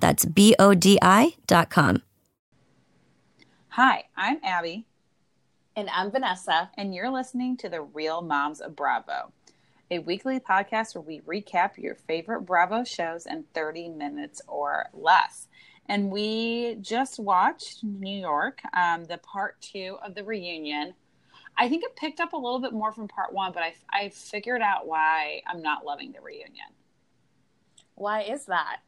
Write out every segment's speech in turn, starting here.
That's B O D I dot com. Hi, I'm Abby. And I'm Vanessa. And you're listening to the Real Moms of Bravo, a weekly podcast where we recap your favorite Bravo shows in 30 minutes or less. And we just watched New York, um, the part two of the reunion. I think it picked up a little bit more from part one, but I, I figured out why I'm not loving the reunion. Why is that?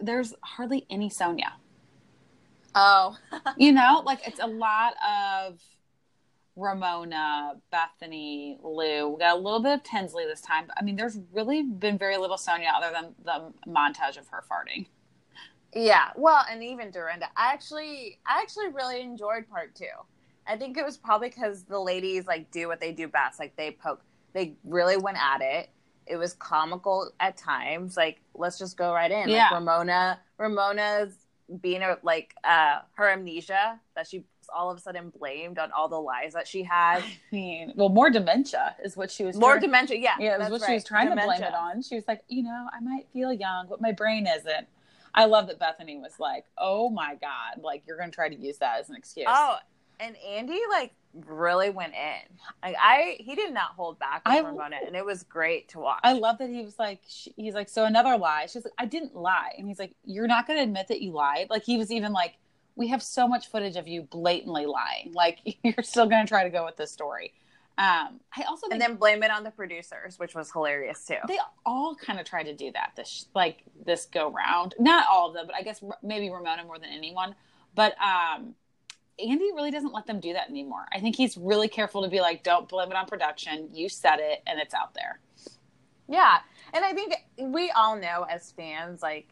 There's hardly any Sonja. Oh. you know, like it's a lot of Ramona, Bethenny, Lou. We got a little bit of Tinsley this time. But, I mean, there's really been very little Sonja other than the montage of her farting. Yeah, well, and even Dorinda. I actually, I actually really enjoyed part two. I think it was probably because the ladies like do what they do best. Like they poke, they really went at it. It was comical at times. Like let's just go right in. Yeah. Like Ramona, Ramona's being a like uh her amnesia that she all of a sudden blamed on all the lies that she had. I mean, well, more dementia is what she was. More trying, dementia, yeah. Yeah, that's what right. she was trying dementia. to blame it on. She was like, you know, I might feel young, but my brain isn't. I love that Bethenny was like, "Oh my god, like you're going to try to use that as an excuse." Oh, and Andy like really went in. Like I, he did not hold back I, Ramona, and it was great to watch. I love that he was like, she, he's like, so another lie. She's like, I didn't lie, and he's like, you're not going to admit that you lied. Like he was even like, we have so much footage of you blatantly lying. Like you're still going to try to go with this story. Um, I also and then blame it on the producers, which was hilarious too. They all kind of tried to do that this like this go round. Not all of them, but I guess maybe Ramona more than anyone. But um, Andy really doesn't let them do that anymore. I think he's really careful to be like, don't blame it on production. You said it, and it's out there. Yeah, and I think we all know as fans, like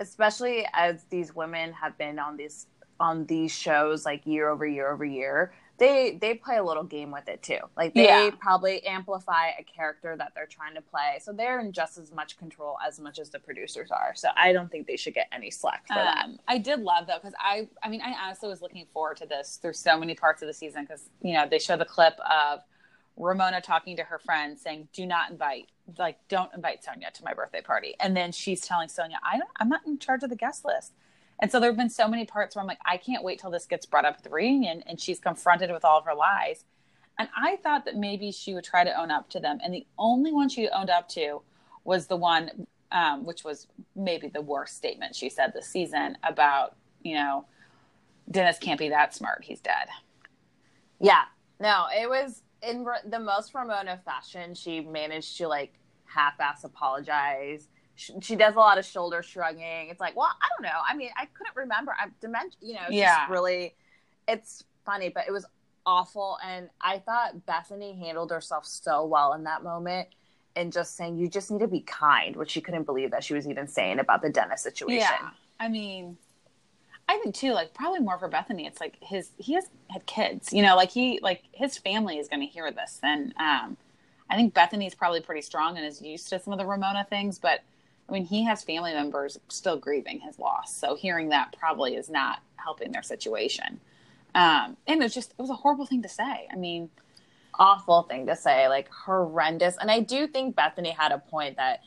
especially as these women have been on these on these shows like year over year over year they they play a little game with it too. Like they yeah. probably amplify a character that they're trying to play. So they're in just as much control as much as the producers are. So I don't think they should get any slack for um, that. I did love though because I I mean I honestly was looking forward to this through so many parts of the season because you know they show the clip of Ramona talking to her friend saying, "Do not invite, like, don't invite Sonja to my birthday party." And then she's telling Sonja, "I don't, I'm not in charge of the guest list." And so there have been so many parts where I'm like, I can't wait till this gets brought up at the reunion and she's confronted with all of her lies. And I thought that maybe she would try to own up to them. And the only one she owned up to was the one, um, which was maybe the worst statement she said this season about, you know, Dennis can't be that smart. He's dead. Yeah. No, it was in the most Ramona fashion. She managed to like half ass apologize she, does a lot of shoulder shrugging. It's like, well, I don't know. I mean, I couldn't remember. I'm dementia, you know, yeah. just really, it's funny, but it was awful. And I thought Bethenny handled herself so well in that moment and just saying, you just need to be kind, which she couldn't believe that she was even saying about the dentist situation. Yeah. I mean, I think too, like probably more for Bethenny. It's like his, he has had kids, you know, like he, like his family is going to hear this. And, um, I think Bethenny's probably pretty strong and is used to some of the Ramona things, but I mean, he has family members still grieving his loss. So hearing that probably is not helping their situation. Um, and it was just, it was a horrible thing to say. I mean, awful thing to say, like horrendous. And I do think Bethenny had a point that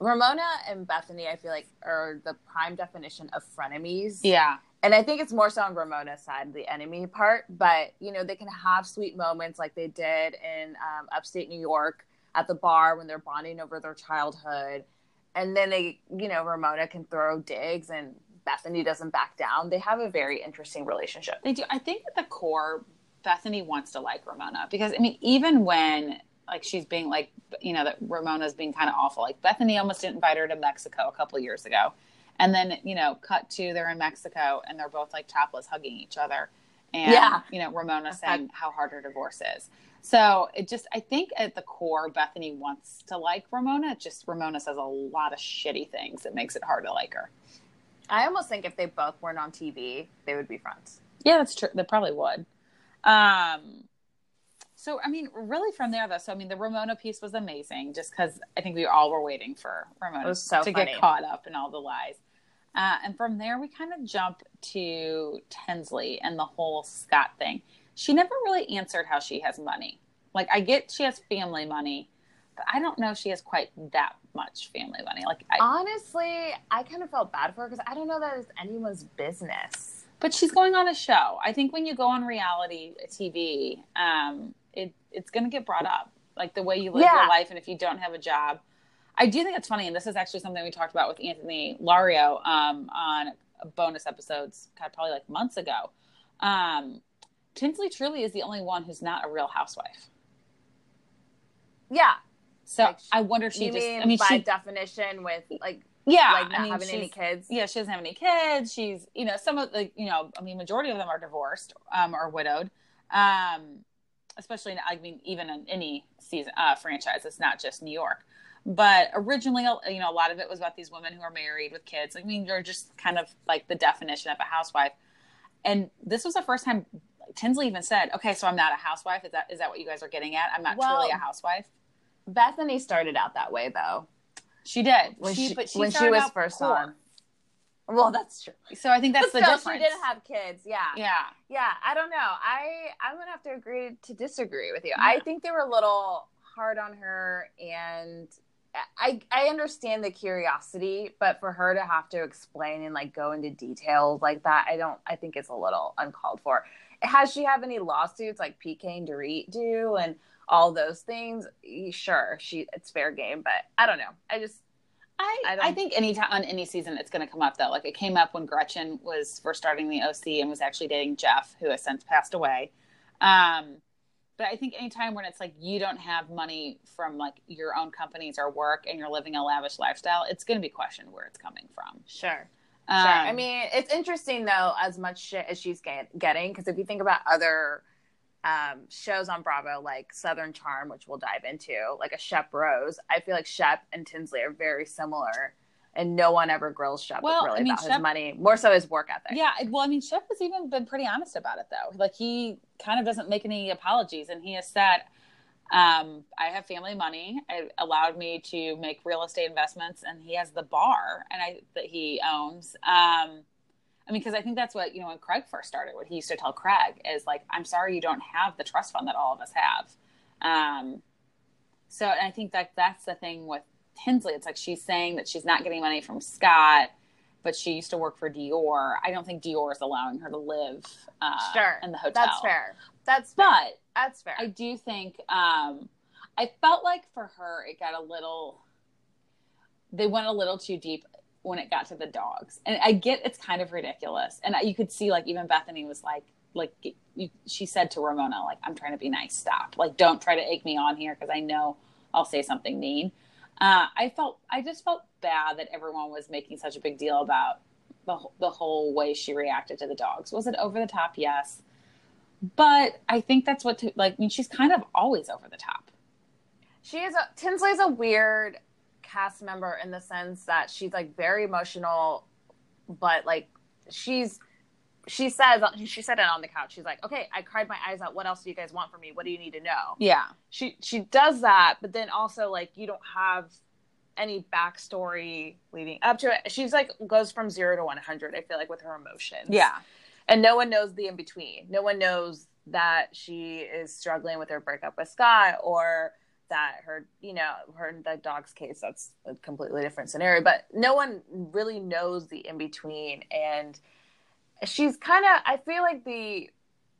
Ramona and Bethenny, I feel like, are the prime definition of frenemies. Yeah. And I think it's more so on Ramona's side, the enemy part. But, you know, they can have sweet moments like they did in um, upstate New York at the bar when they're bonding over their childhood and then they, you know, Ramona can throw digs and Bethenny doesn't back down. They have a very interesting relationship. They do. I think at the core, Bethenny wants to like Ramona because I mean, even when like she's being like you know that Ramona's being kind of awful. Like Bethenny almost didn't invite her to Mexico a couple years ago, and then you know, cut to they're in Mexico and they're both like topless hugging each other, and Yeah. you know Ramona saying how hard her divorce is. So it just I think at the core, Bethenny wants to like Ramona. Just Ramona says a lot of shitty things that makes it hard to like her. I almost think if they both weren't on TV, they would be friends. Yeah, that's true. They probably would. Um, so I mean, really from there though. So I mean, the Ramona piece was amazing, just because I think we all were waiting for Ramona so to funny. get caught up in all the lies. Uh, and from there, we kind of jump to Tinsley and the whole Scott thing. She never really answered how she has money. Like, I get she has family money, but I don't know if she has quite that much family money. Like, I, Honestly, I kind of felt bad for her because I don't know that it's anyone's business. but she's going on a show. I think when you go on reality TV, um, it it's going to get brought up, like the way you live Yeah. your life, and if you don't have a job. I do think it's funny, and this is actually something we talked about with Anthony Lario um, on bonus episodes, God, probably like months ago. Um, Tinsley truly is the only one who's not a real housewife. Yeah, So Like, I wonder if she just. mean I mean, by she definition with like yeah, like not I mean, having any kids. yeah, she doesn't have any kids. She's, you know, some of the, you know, I mean, majority of them are divorced um, or widowed. Um, especially, in, I mean, even in any season uh, franchise, it's not just New York. But originally, you know, a lot of it was about these women who are married with kids. I mean, you're just kind of like the definition of a housewife. And this was the first time Tinsley even said, "Okay, so I'm not a housewife. Is that is that what you guys are getting at? I'm not Well- truly a housewife." Bethenny started out that way though. She did When she, she, but she when she was first poor. on. Well, that's true. So I think that's but the still, difference. she didn't have kids. Yeah. yeah. Yeah, I don't know. I I'm gonna have to agree to disagree with you. I think they were a little hard on her, and I I understand the curiosity, but for her to have to explain and like go into details like that, I don't. I think it's a little uncalled for. Has she have any lawsuits like PK and Dorit do, and all those things? Sure, she it's fair game, but I don't know. I just I, I I, think any time on any season it's going to come up though. Like it came up when Gretchen was first starting the OC and was actually dating Jeff, who has since passed away. Um, but I think anytime when it's like you don't have money from like your own companies or work and you're living a lavish lifestyle, it's going to be questioned where it's coming from. sure. Um, Sure. I mean, it's interesting though, as much shit as she's get, getting, because if you think about other um, shows on Bravo, like Southern Charm, which we'll dive into, like a Shep Rose, I feel like Shep and Tinsley are very similar, and no one ever grills Shep Well, really I mean, about Shep- his money, more so his work ethic. Yeah, well, I mean, Shep has even been pretty honest about it, though. Like, he kind of doesn't make any apologies, and he has said, um, "I have family money. It allowed me to make real estate investments, and he has the bar, and I that he owns." Um, I mean, because I think that's what you know when Craig first started. What he used to tell Craig is like, "I'm sorry, you don't have the trust fund that all of us have." Um, so, and I think that that's the thing with Tinsley. It's like she's saying that she's not getting money from Scott but she used to work for Dior. I don't think Dior is allowing her to live uh, Sure. in the hotel. That's fair. That's fair. But That's fair. I do think um, I felt like for her it got a little. They went a little too deep when it got to the dogs, and I get it's kind of ridiculous, and you could see like even Bethenny was like, like you, she said to Ramona, like I'm trying to be nice, stop, like don't try to egg me on here because I know I'll say something mean. Uh, I felt I just felt bad that everyone was making such a big deal about the the whole way she reacted to the dogs. Was it over the top? Yes, but I think that's what to, like. I mean, she's kind of always over the top. She is a Tinsley's a weird cast member in the sense that she's like very emotional, but like she's she says she said it on the couch. She's like, "Okay, I cried my eyes out. What else do you guys want from me? What do you need to know?" Yeah, She she does that, but then also like you don't have any backstory leading up to it. She's like goes from zero to one hundred. I feel like with her emotions. yeah, and no one knows the in between. No one knows that she is struggling with her breakup with Scott or that her, you know, her in the dog's case, that's a completely different scenario. But no one really knows the in between. And she's kind of, I feel like the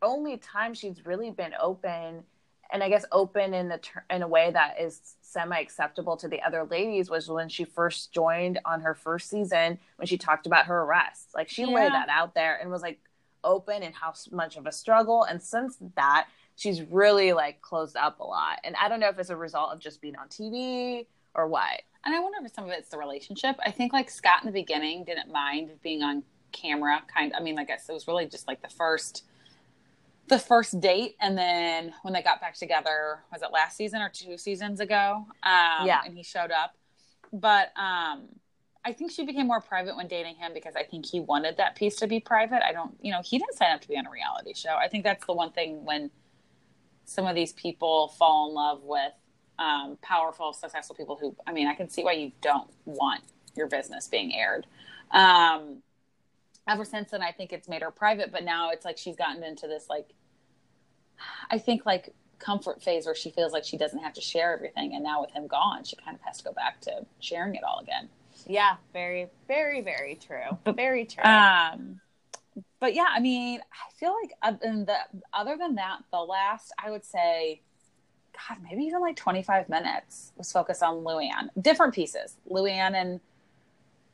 only time she's really been open and I guess open in the ter- in a way that is semi acceptable to the other ladies was when she first joined on her first season when she talked about her arrest. Like she yeah. laid that out there and was like open and how much of a struggle. And since that, she's really like closed up a lot. And I don't know if it's a result of just being on TV or what. And I wonder if some of it's the relationship. I think like Scott in the beginning didn't mind being on camera. Kind, of, I mean, like I guess it was really just like the first the first date and then when they got back together was it last season or two seasons ago? Um, yeah. and he showed up. But um, i think she became more private when dating him because i think he wanted that piece to be private. I don't you know he didn't sign up to be on a reality show. I think that's the one thing when some of these people fall in love with um, powerful successful people who i mean i can see why you don't want your business being aired. Um, ever since then, I think it's made her private. But now it's like she's gotten into this like, I think like comfort phase where she feels like she doesn't have to share everything. And now with him gone, she kind of has to go back to sharing it all again. Yeah, very, very, very true. Very true. Um, but yeah, I mean, I feel like other the other than that, the last I would say, God, maybe even like twenty five minutes was focused on Luann. Different pieces, Luann and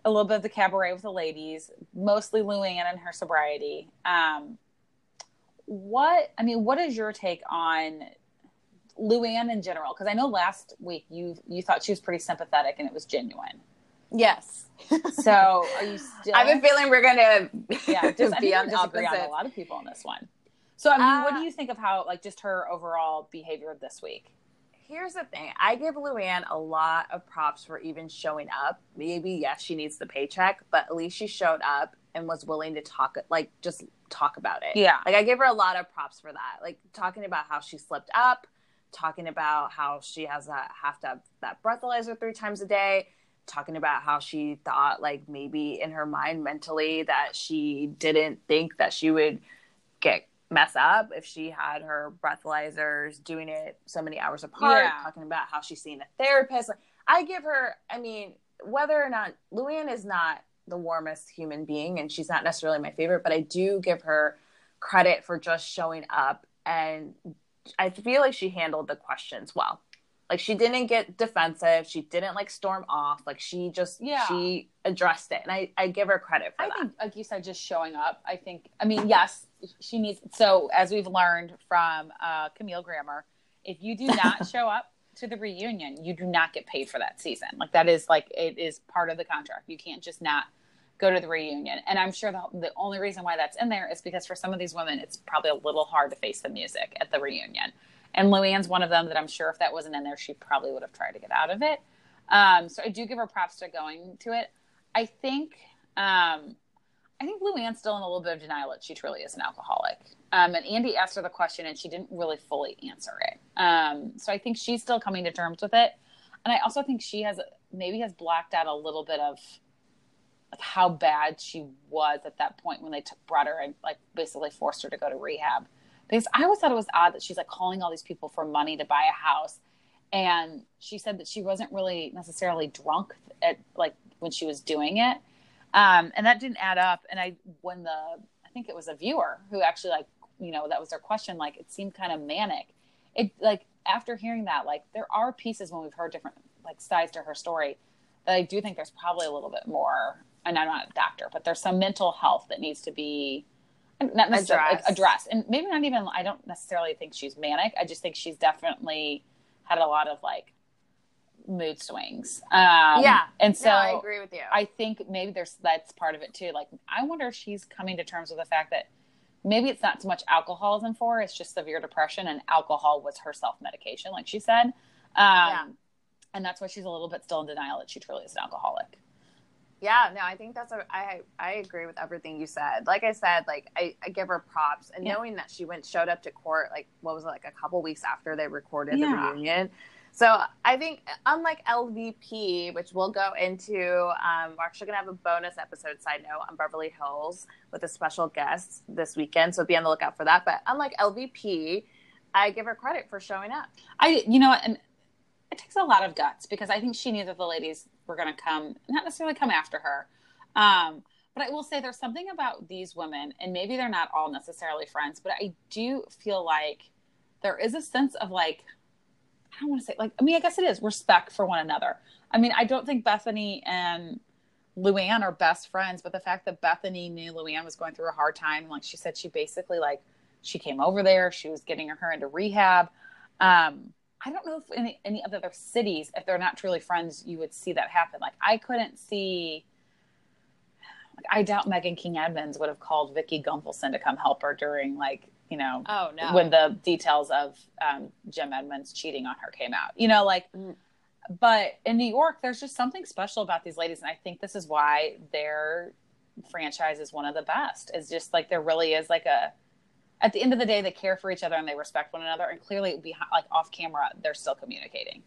a little bit of the cabaret with the ladies, mostly Luann and her sobriety. Um, what I mean, what is your take on Luann in general? Because I know last week you you thought she was pretty sympathetic and it was genuine. Yes. so are you still? I have a feeling we're gonna yeah just be on disagree on a lot of people on this one. So I mean, uh, what do you think of how like just her overall behavior this week? Here's the thing. I give Luann a lot of props for even showing up. Maybe yes, she needs the paycheck, but at least she showed up and was willing to talk like just talk about it. Yeah. Like I give her a lot of props for that. Like talking about how she slipped up, talking about how she has a have to have that breathalyzer three times a day, talking about how she thought like maybe in her mind mentally that she didn't think that she would get mess up if she had her breathalyzers doing it so many hours apart, yeah. talking about how she's seeing a therapist. Like, I give her, I mean, whether or not Luann is not the warmest human being and she's not necessarily my favorite, but I do give her credit for just showing up. And I feel like she handled the questions well. Like she didn't get defensive. She didn't like storm off. Like she just yeah. she addressed it, and I I give her credit for I that. think, like you said, just showing up. I think. I mean, yes, she needs. So as we've learned from uh, Camille Grammer, if you do not show up to the reunion, you do not get paid for that season. Like that is like it is part of the contract. You can't just not go to the reunion. And I'm sure the, the only reason why that's in there is because for some of these women, it's probably a little hard to face the music at the reunion. And Luann's one of them that I'm sure if that wasn't in there, she probably would have tried to get out of it. Um, so I do give her props to going to it. I think um, I think Luann's still in a little bit of denial that she truly is an alcoholic. Um, and Andy asked her the question and she didn't really fully answer it. Um, so I think she's still coming to terms with it. And I also think she has maybe has blocked out a little bit of how bad she was at that point when they took brought her and like basically forced her to go to rehab because I always thought it was odd that she's like calling all these people for money to buy a house. And she said that she wasn't really necessarily drunk at like when she was doing it. Um, and that didn't add up. And I, when the, I think it was a viewer who actually like, you know, that was their question. Like it seemed kind of manic. It like after hearing that, like there are pieces when we've heard different like sides to her story that I do think there's probably a little bit more. And I'm not a doctor, but there's some mental health that needs to be not necessarily address. Like, address and maybe not even i don't necessarily think she's manic. I just think she's definitely had a lot of like mood swings. Um yeah. and so no, i agree with you. I think maybe there's that's part of it too. Like i wonder if she's coming to terms with the fact that maybe it's not so much alcoholism for her it's just severe depression and alcohol was her self-medication like she said. Um yeah. and that's why she's a little bit still in denial that she truly is an alcoholic yeah, no, I think that's a I I agree with everything you said. Like I said, like I, I give her props and yeah. knowing that she went showed up to court like what was it like a couple weeks after they recorded yeah. the reunion. So I think unlike LVP, which we'll go into, um, we're actually gonna have a bonus episode side note on Beverly Hills with a special guest this weekend. So be on the lookout for that. But unlike LVP, I give her credit for showing up. I you know and it takes a lot of guts because I think she knew that the ladies were going to come, not necessarily come after her. Um, but I will say there's something about these women, and maybe they're not all necessarily friends, but I do feel like there is a sense of like I don't want to say like I mean I guess it is respect for one another. I mean I don't think Bethenny and Luann are best friends, but the fact that Bethenny knew Luann was going through a hard time, like she said, she basically like she came over there, she was getting her into rehab. Um, I don't know if any any other cities, if they're not truly friends, you would see that happen. Like I couldn't see. Like, I doubt Megan King Edmonds would have called Vicki Gunvalson to come help her during like you know Oh no. when the details of um, Jim Edmonds cheating on her came out. You know, like, Mm. but in New York, there's just something special about these ladies, and I think this is why their franchise is one of the best. Is just like there really is like a. At the end of the day, they care for each other and they respect one another, and clearly, behind, like off camera, they're still communicating.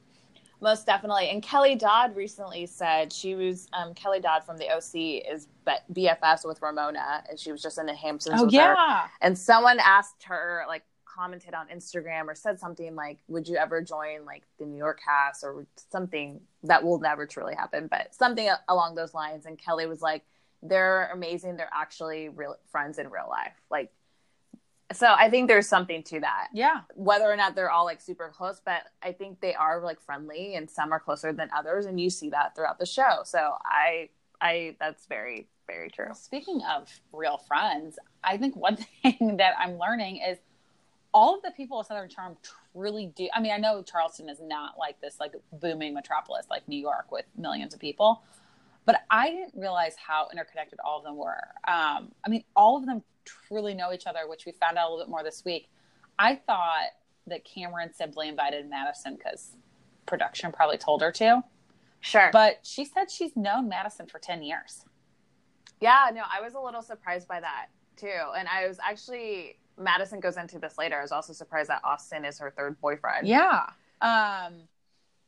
Most definitely. And Kelly Dodd recently said she was um, Kelly Dodd from the OC is BFFs with Ramona, and she was just in the Hamptons. Oh with her. yeah, And someone asked her, like, commented on Instagram or said something like, "Would you ever join like the New York cast or something that will never truly happen?" But something along those lines. And Kelly was like, "They're amazing. They're actually real friends in real life." Like, so I think there's something to that yeah. whether or not they're all like super close, but I think they are like friendly and some are closer than others, and you see that throughout the show. So I, I that's very very true. Well, speaking of real friends, I think one thing that I'm learning is all of the people of Southern Charm truly do. I mean, I know Charleston is not like this like booming metropolis like New York with millions of people, but I didn't realize how interconnected all of them were. Um, I mean, all of them truly know each other, which we found out a little bit more this week. I thought that Cameran simply invited Madison because production probably told her to, Sure, but she said she's known Madison for 10 years. yeah, no, I was a little surprised by that too, and I was actually Madison goes into this later. I was also surprised that Austin is her third boyfriend. Yeah. Um,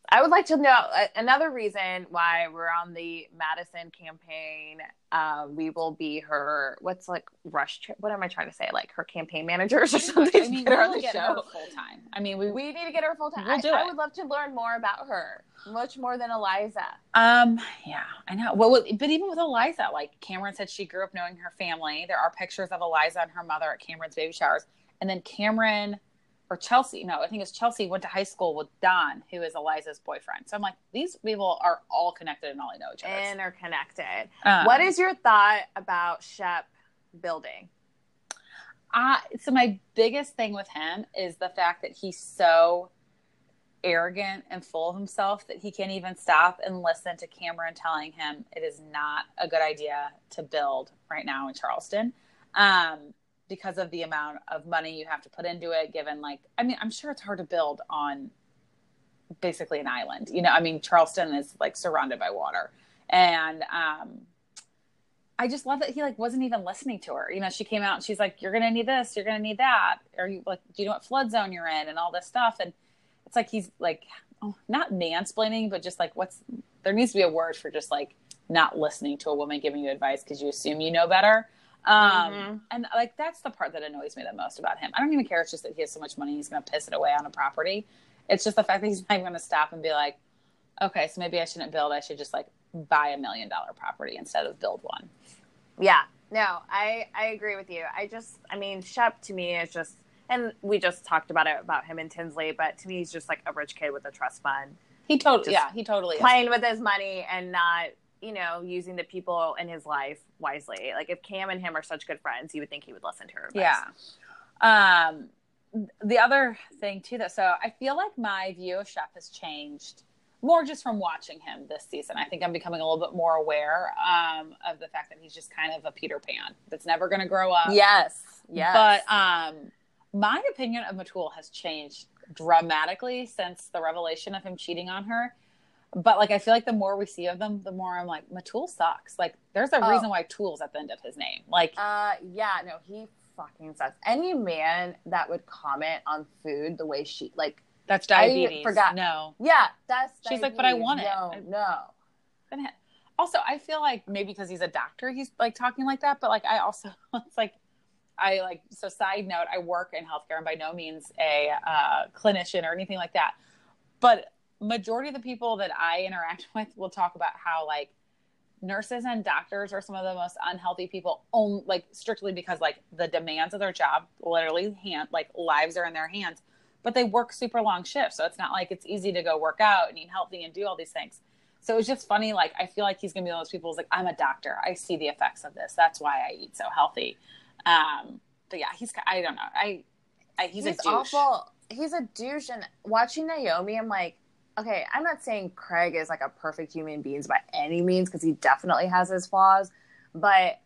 I would like to know uh, another reason why we're on the Madison campaign. Um, we will be her. What's like rush? Tri- what am I trying to say? Like her campaign managers or something. I mean, to get her we'll get show. her full time. I mean, we, We need to get her full time. We'll I, I would love to learn more about her, much more than Eliza. um, yeah, I know. Well, but even with Eliza, like Cameran said, she grew up knowing her family. There are pictures of Eliza and her mother at Cameran's baby showers, and then Cameran or Chelsea, no, I think it's Chelsea went to high school with Don, who is Eliza's boyfriend. So I'm like, these people are all connected and all I know each other. Interconnected. Um, what is your thought about Shep building? I, so my biggest thing with him is the fact that he's so arrogant and full of himself that he can't even stop and listen to Cameran telling him it is not a good idea to build right now in Charleston. Um, because of the amount of money you have to put into it, given like, I mean, I'm sure it's hard to build on basically an island. You know, I mean, Charleston is like surrounded by water. And um, I just love that he like wasn't even listening to her. You know, she came out and she's like, "You're gonna need this. You're gonna need that. Are you like, do you know what flood zone you're in and all this stuff?" And it's like he's like, oh, not mansplaining, but just like, what's there needs to be a word for just like not listening to a woman giving you advice because you assume you know better. Um, Mhm. and like that's the part that annoys me the most about him. I don't even care. It's just that he has so much money, he's gonna piss it away on a property. It's just the fact that he's not even gonna stop and be like, okay, so maybe I shouldn't build. I should just like buy a million dollar property instead of build one. Yeah, no, I I agree with you. I just, I mean, Shep to me is just, and we just talked about it about him and Tinsley, but to me, he's just like a rich kid with a trust fund, He totally, yeah, he totally is. playing with his money and not, you know, using the people in his life wisely. Like if Cam and him are such good friends, you would think he would listen to her. advice. Yeah. Um, the other thing too, that so I feel like my view of Shep has changed more just from watching him this season. I think I'm becoming a little bit more aware um, of the fact that he's just kind of a Peter Pan that's never going to grow up. Yes. Yes. But um, my opinion of Metul has changed dramatically since the revelation of him cheating on her. But like, I feel like the more we see of them, the more I'm like, Metul sucks. Like, there's a Oh. reason why Tool's at the end of his name. Like, Uh, yeah, no, he fucking sucks. Any man that would comment on food the way she like, that's I diabetes. forgot. No. yeah, that's. She's like, "But I want it." No, no. Also, I feel like maybe because he's a doctor, he's like talking like that. But like, I also, it's like, I like, so side note, I work in healthcare and by no means a uh, clinician or anything like that. But majority of the people that I interact with will talk about how like nurses and doctors are some of the most unhealthy people on like strictly because like the demands of their job literally hand like lives are in their hands but they work super long shifts. So it's not like it's easy to go work out and eat healthy and do all these things. So it was just funny. Like, I feel like he's going to be one of those people who's like, I'm a doctor. I see the effects of this. That's why I eat so healthy. Um, but yeah, he's, I don't know. I, I he's, he's a douche. awful. He's a douche. And watching Naomie, I'm like, okay, I'm not saying Craig is like a perfect human being by any means because he definitely has his flaws, but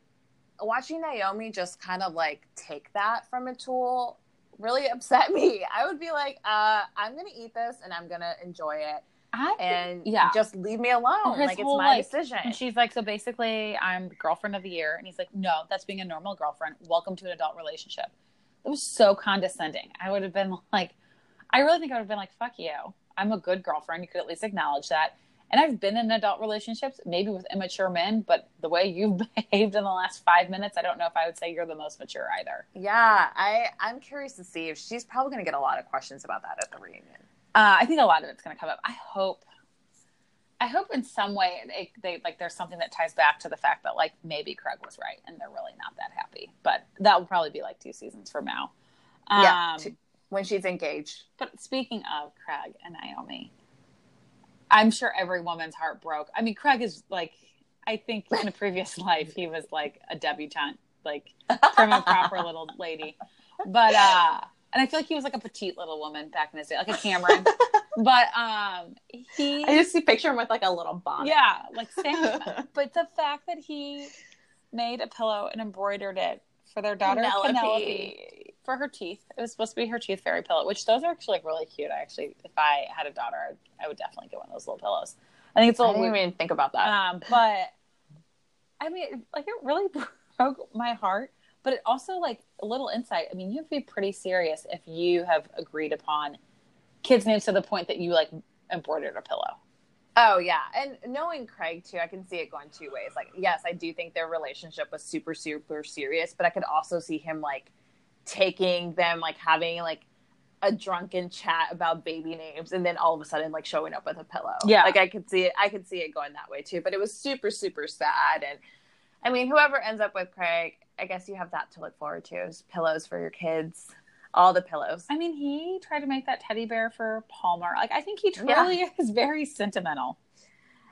watching Naomie just kind of like take that from a tool really upset me. I would be like, uh, I'm gonna eat this and I'm gonna enjoy it. I, and yeah. just leave me alone. His Like it's whole, my like- decision. And she's like, so basically, I'm girlfriend of the year. And he's like, no, that's being a normal girlfriend. Welcome to an adult relationship. It was so condescending. I would have been like, I really think I would have been like, fuck you. I'm a good girlfriend. You could at least acknowledge that. And I've been in adult relationships, maybe with immature men, but the way you've behaved in the last five minutes, I don't know if I would say you're the most mature either. yeah, I I'm curious to see if she's probably gonna get a lot of questions about that at the reunion. Uh, I think a lot of it's going to come up. I hope, I hope in some way they, they like there's something that ties back to the fact that like maybe Craig was right and they're really not that happy. But that will probably be like two seasons from now. Um, Yeah, t- When she's engaged. But speaking of Craig and Naomie, I'm sure every woman's heart broke. I mean, Craig is like, I think in a previous life he was like a debutante, like prim and proper little lady. But uh and I feel like he was like a petite little woman back in his day, like a Cameran. but um he I just see picture him with like a little bonnet. yeah, like same. but the fact that he made a pillow and embroidered it for their daughter Penelope. Penelope for her teeth. It was supposed to be her teeth fairy pillow, which those are actually like really cute. I actually, if I had a daughter, I'd, I would definitely get one of those little pillows. I think it's a I little didn't weird. even think about that. Um, but I mean, like it really broke my heart. But it also like a little insight. I mean, you have to be pretty serious if you have agreed upon kids' names to the point that you like embroidered a pillow. Oh yeah, and knowing Craig too, I can see it going two ways. Like, yes, I do think their relationship was super, super serious, but I could also see him like taking them, like having like a drunken chat about baby names, and then all of a sudden like showing up with a pillow. Yeah. like I could see it. I could see it going that way too. But it was super, super sad. And I mean, whoever ends up with Craig, I guess you have that to look forward to is pillows for your kids, all the pillows. I mean, he tried to make that teddy bear for Palmer. Like, I think he truly is very sentimental.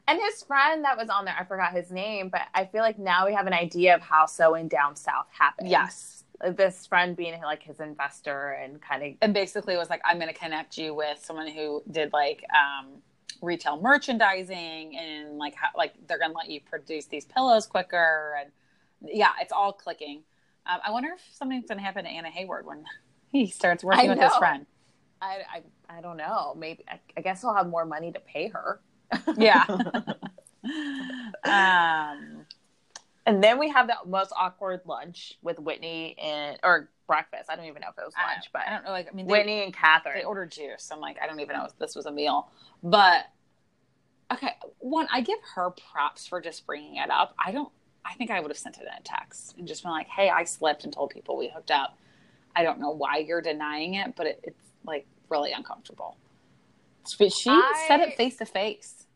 And his friend that was on there, I forgot his name, but I feel like now we have an idea of how sewing down south happened. Yes. This friend being like his investor and kind of And basically was like, I'm going to connect you with someone who did like um, retail merchandising and like, how, like they're going to let you produce these pillows quicker. And yeah, it's all clicking. Um, I wonder if something's going to happen to Anna Hayward when he starts working with his friend. I, I I don't know. Maybe I, I guess he'll have more money to pay her. Yeah. um, And then we have that most awkward lunch with Whitney and or breakfast. I don't even know if it was lunch, don't, but I don't know. Like, I mean, they, Whitney and Kathryn. they ordered juice. I'm like, I don't even know if this was a meal. But okay, one, I give her props for just bringing it up. I don't. I think I would have sent it in a text and just been like, "Hey, I slipped and told people we hooked up. I don't know why you're denying it, but it, it's like really uncomfortable." But she I- said it face to face.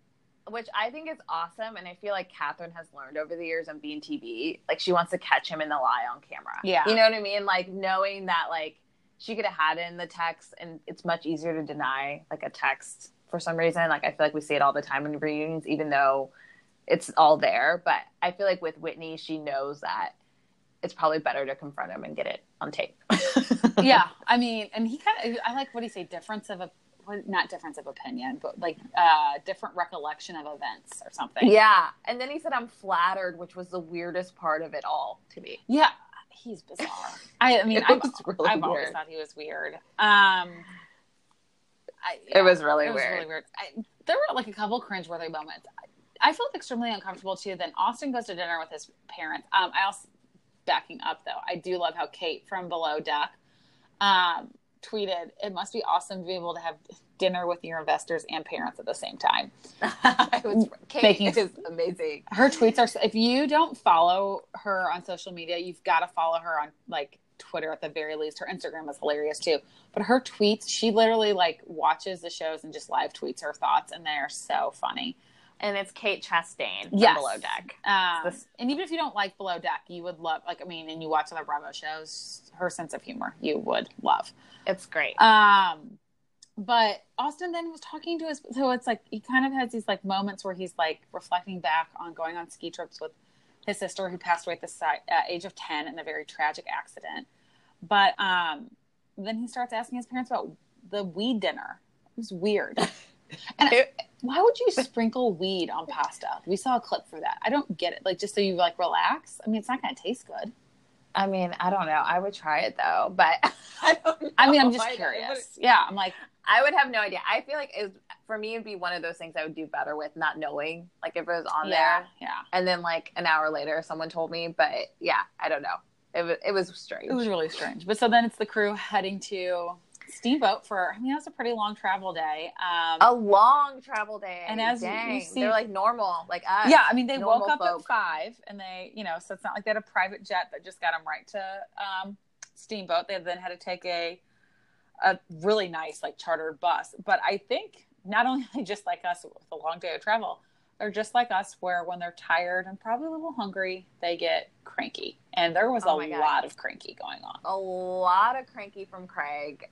Which I think is awesome. And I feel like Kathryn has learned over the years on being TV. Like she wants to catch him in the lie on camera. Yeah. You know what I mean? Like knowing that like she could have had it in the text and it's much easier to deny like a text for some reason. Like I feel like we see it all the time in reunions, even though it's all there. But I feel like with Whitney, she knows that it's probably better to confront him and get it on tape. yeah, I mean, and he kind of, I like what do you say, difference of not difference of opinion, but like uh different recollection of events or something. Yeah. And then he said, I'm flattered, which was the weirdest part of it all to me. Yeah, he's bizarre. I, I mean, I've, really I've always thought he was weird. Um, I, It was really it was weird. really weird. I, there were like a couple cringeworthy moments. I, I felt extremely uncomfortable too. Then Austin goes to dinner with his parents. Um, I also backing up though. I do love how Kate from Below Deck um, tweeted, "It must be awesome to be able to have dinner with your investors and parents at the same time." it was Kate Making- is amazing. her tweets are if you don't follow her on social media you've got to follow her on like twitter at the very least her instagram is hilarious too but her tweets she literally like watches the shows and just live tweets her thoughts and they're so funny And it's Kate Chastain from Yes. Below Deck. um, and even if you don't like below deck you would love like i mean and you watch other bravo shows her sense of humor you would love It's great. um but Austin then was talking to us, So it's like he kind of has these like moments where he's like reflecting back on going on ski trips with his sister who passed away at the si- at age of ten in a very tragic accident. But um, then he starts asking his parents about the weed dinner. It was weird. And It- why would you sprinkle weed on pasta? We saw a clip for that. I don't get it. Like just so you like relax. I mean, it's not going to taste good. I mean, I don't know. I would try it though, but I don't know. I mean, I'm just I- it would- curious. Yeah, I'm like, I would have no idea. I feel like it was, for me, it'd be one of those things I would do better with not knowing, like if it was on yeah, there, yeah. and then like an hour later someone told me. But yeah, I don't know. It was it was strange. It was really strange. But so then it's the crew heading to Steamboat for. I mean, that's a pretty long travel day. Um, a long travel day. And as you- you see- they're like normal, like us. yeah, I mean, they woke up folk. at five, and they, you know, so it's not like they had a private jet that just got them right to um, Steamboat. They then had to take a a really nice like chartered bus. But I think not only are they just like us with a long day of travel, they're just like us where when they're tired and probably a little hungry, they get cranky. And there was Oh a lot of cranky going on. a lot of cranky from Craig.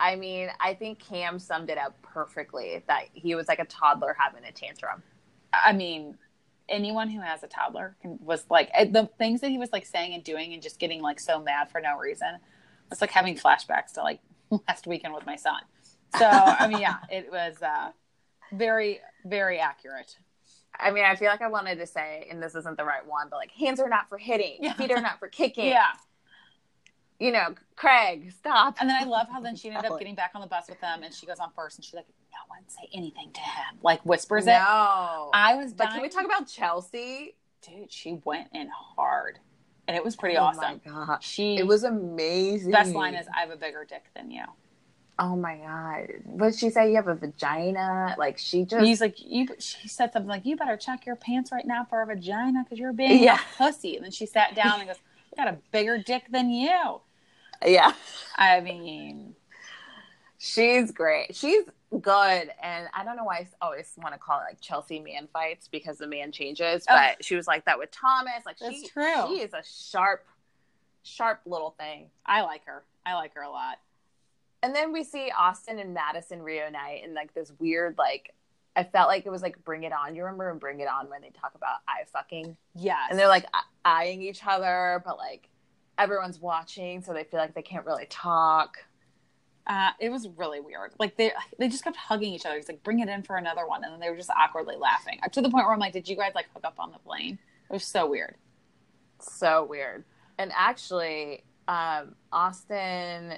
I mean, I think Cam summed it up perfectly that he was like a toddler having a tantrum. I mean, anyone who has a toddler can, was like eh, the things that he was like saying and doing and just getting like so mad for no reason. It's like having flashbacks to like last weekend with my son. So I mean, yeah, it was uh, very, very accurate. I mean, I feel like I wanted to say, and this isn't the right one, but like hands are not for hitting, Yeah. feet are not for kicking. Yeah, You know, Craig, stop. and then I love how then she ended up getting back on the bus with them, and she goes on first, and she's like, "No one say anything to him," like whispers no. it. No. I was, but can we talk about Chelsea? dude? She went in hard, and it was pretty oh awesome. my god, She it was amazing. best line is, "I have a bigger dick than you." oh my god. What did she say? You have a vagina? Like she just He's like, you. She said something like, "You better check your pants right now for a vagina because you're being Yeah. a pussy." And then she sat down and goes, "I "Got a bigger dick than you." Yeah. I mean, She's great. She's good, and I don't know why I always want to call it like Chelsea man fights because the man changes. Oh. But she was like that with Thomas. Like That's she, true. She is a sharp, sharp little thing. I like her. I like her a lot. And then we see Austin and Madison reunite in like this weird like. I felt like it was like Bring It On. You remember in Bring It On when they talk about eye fucking, Yeah. and they're like eyeing each other, but like everyone's watching, so they feel like they can't really talk. Uh, it was really weird. Like they they just kept hugging each other. He's like, "Bring it in for another one," and then they were just awkwardly laughing to the point where I'm like, "Did you guys like hook up on the plane?" It was so weird. so weird. And actually, um, Austin,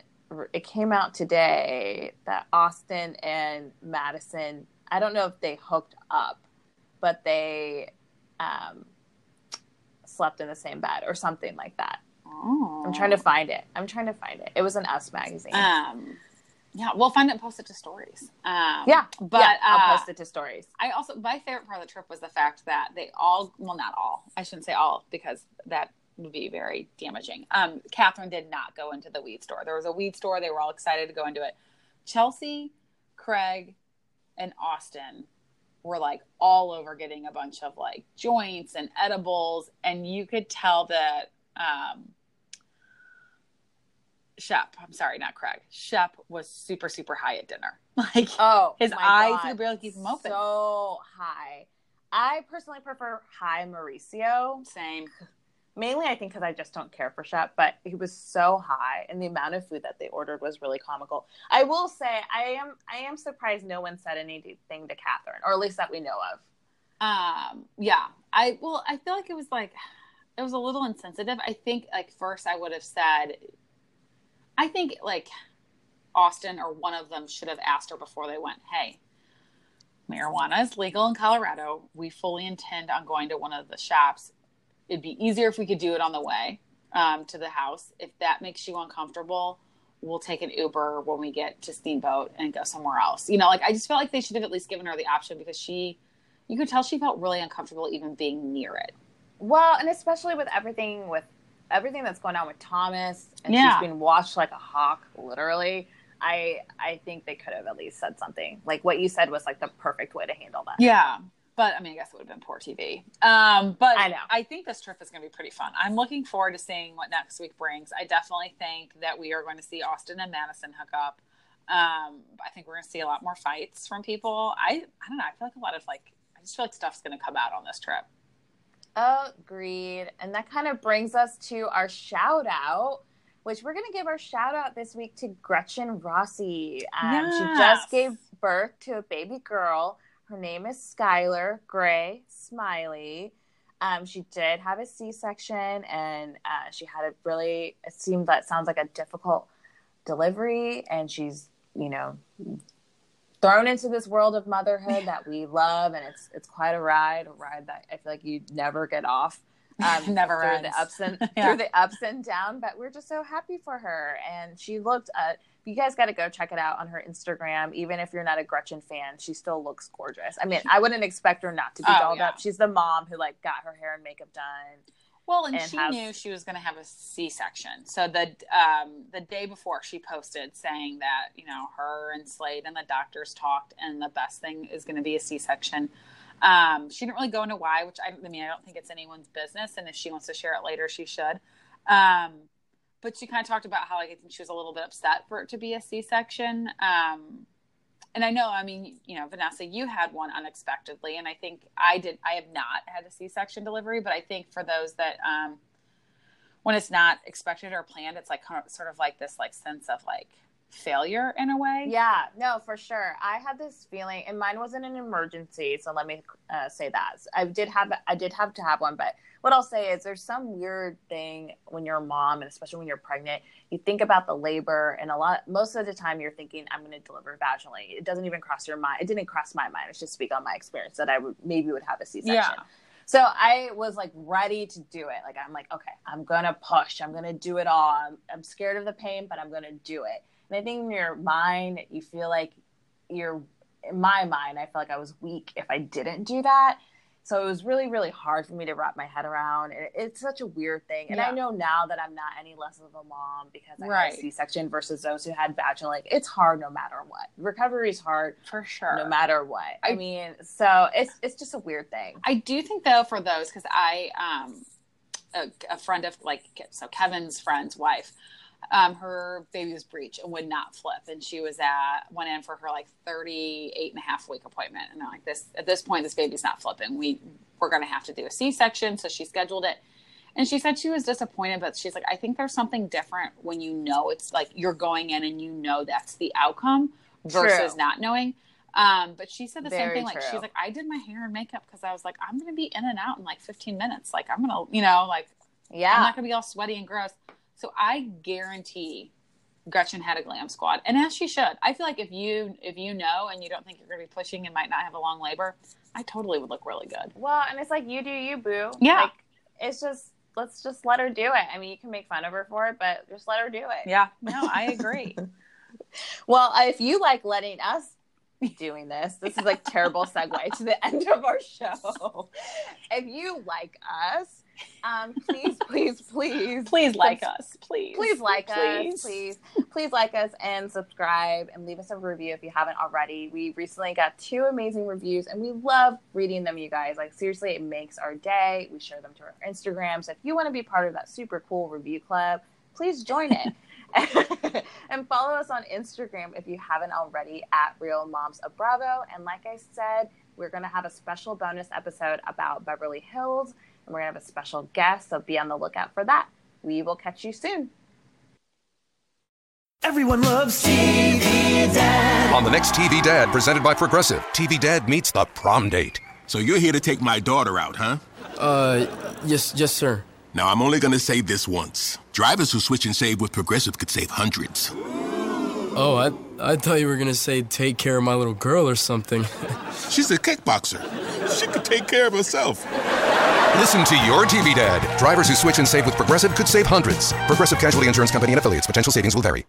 it came out today that Austin and Madison, I don't know if they hooked up, but they um, slept in the same bed or something like that. Oh, I'm trying to find it. I'm trying to find it. It was an Us magazine. Um, yeah, we'll find it and post it to stories. Um, yeah, but yeah, I'll uh, post it to stories. I also my favorite part of the trip was the fact that they all well not all I shouldn't say all because that would be very damaging. Um, Kathryn did not go into the weed store. There was a weed store. They were all excited to go into it. Chelsea, Craig, and Austin were like all over getting a bunch of like joints and edibles, and you could tell that um, Shep, I'm sorry, not Craig. Shep was super super high at dinner. Like Oh, his eyes, God. you barely keep them open. So high. I personally prefer high Mauricio. Same. mainly I think because I just don't care for Shep, but he was so high, and the amount of food that they ordered was really comical. I will say I am I am surprised no one said anything to Kathryn, or at least that we know of. Um, yeah, I well, I feel like it was like it was a little insensitive. I think like first I would have said, I think like Austin or one of them should have asked her before they went, "Hey, marijuana is legal in Colorado. We fully intend on going to one of the shops. It'd be easier if we could do it on the way um, to the house. If that makes you uncomfortable." We'll take an Uber when we get to Steamboat and go somewhere else. You know, like I just felt like they should have at least given her the option because she, you could tell she felt really uncomfortable even being near it. Well, and especially with everything with everything that's going on with Thomas, and Yeah. she's being watched like a hawk, literally. I I think they could have at least said something. Like what you said was like the perfect way to handle that. Yeah. But I mean, I guess it would have been poor TV. Um, but I know. I think this trip is going to be pretty fun. I'm looking forward to seeing what next week brings. I definitely think that we are going to see Austin and Madison hook up. Um, I think we're going to see a lot more fights from people. I I don't know. I feel like a lot of like I just feel like stuff's going to come out on this trip. Agreed. And that kind of brings us to our shout out, which we're going to give our shout out this week to Gretchen Rossi. Um, Yes. She just gave birth to a baby girl. Her name is Skylar Gray Smiley. Um, she did have a C section and uh, she had a really, it seemed that sounds like a difficult delivery. And she's, you know, thrown into this world of motherhood that we love, and it's it's quite a ride, a ride that I feel like you never get off. Um, Never through ends. the ups and Yeah. through the ups and down, but we're just so happy for her. And she looked at you guys got to go check it out on her Instagram. Even if you're not a Gretchen fan, she still looks gorgeous. I mean, I wouldn't expect her not to be Oh, dolled yeah. up. She's the mom who like got her hair and makeup done. Well, and, and she has- knew she was going to have a C-section. So the um, the day before, she posted saying that you know her and Slade and the doctors talked, and the best thing is going to be a C-section. Um, she didn't really go into why, which I, I mean, I don't think it's anyone's business, and if she wants to share it later, she should. Um, but she kind of talked about how like I think she was a little bit upset for it to be a C-section. Um, and I know, I mean, you know, Vanessa, you had one unexpectedly, and I think I did. I have not had a C-section delivery, but I think for those that, um, when it's not expected or planned, it's like sort of like this like sense of like failure in a way. Yeah, no, for sure. I had this feeling, and mine wasn't an emergency, so let me uh, say that I did have I did have to have one, but what I'll say is there's some weird thing when you're a mom, and especially when you're pregnant, you think about the labor, and a lot most of the time you're thinking I'm going to deliver vaginally. It doesn't even cross your mind. It didn't cross my mind. It's just speak on my experience that I would maybe would have a C-section. Yeah. So I was like ready to do it. Like I'm like, okay, I'm gonna push. I'm gonna do it all. I'm, I'm scared of the pain, but I'm gonna do it. And I think in your mind, you feel like you're. In my mind, I felt like I was weak if I didn't do that. So it was really, really hard for me to wrap my head around. And it's such a weird thing. And I know now that I'm not any less of a mom because I Right. had a C-section versus those who had vaginal. Like it's hard no matter what. Recovery is hard for sure. no matter what. I, I- mean, so it's it's just a weird thing. I do think though for those because I um a, a friend of like so Kevin's friend's wife um her baby was breech and would not flip and she was at went in for her like 38 and a half week appointment and I'm like this at this point this baby's not flipping we we're going to have to do a C-section so she scheduled it and she said she was disappointed but she's like I think there's something different when you know it's like you're going in and you know that's the outcome versus True. not knowing um, but she said the same Very thing. Like true. she's like, I did my hair and makeup because I was like, I'm gonna be in and out in like 15 minutes. Like I'm gonna, you know, like Yeah. I'm not gonna be all sweaty and gross. So I guarantee Gretchen had a glam squad, and as she should. I feel like if you if you know and you don't think you're gonna be pushing and might not have a long labor, I totally would look really good. Well, and it's like you do you, boo. Yeah. Like it's just let's just let her do it. I mean, you can make fun of her for it, but just let her do it. Yeah, no, I agree. Well, uh, if you like letting us doing this, this is like terrible segue to the end of our show. If you like us, um, please, please, please, please like us, please, please like Please. us please. please. Like us and subscribe and leave us a review if you haven't already. We recently got two amazing reviews and we love reading them you guys. Like seriously it makes our day. We share them to our instagram. So if you want to be part of that super cool review club please join it. And follow us on instagram if you haven't already at real moms of bravo. And like i said we're going to have a special bonus episode about beverly hills we're going to have a special guest so be on the lookout for that we will catch you soon Everyone loves TV Dad. On the next TV Dad, presented by Progressive, TV Dad meets the prom date. So you're here to take my daughter out, huh? Uh, yes, yes, sir. Now, I'm only gonna say this once. Drivers who switch and save with Progressive could save hundreds. Oh, I, I thought you were gonna say take care of my little girl or something. She's a kickboxer. She could take care of herself. Listen to your TV Dad. Drivers who switch and save with Progressive could save hundreds. Progressive Casualty Insurance Company and affiliates. Potential savings will vary.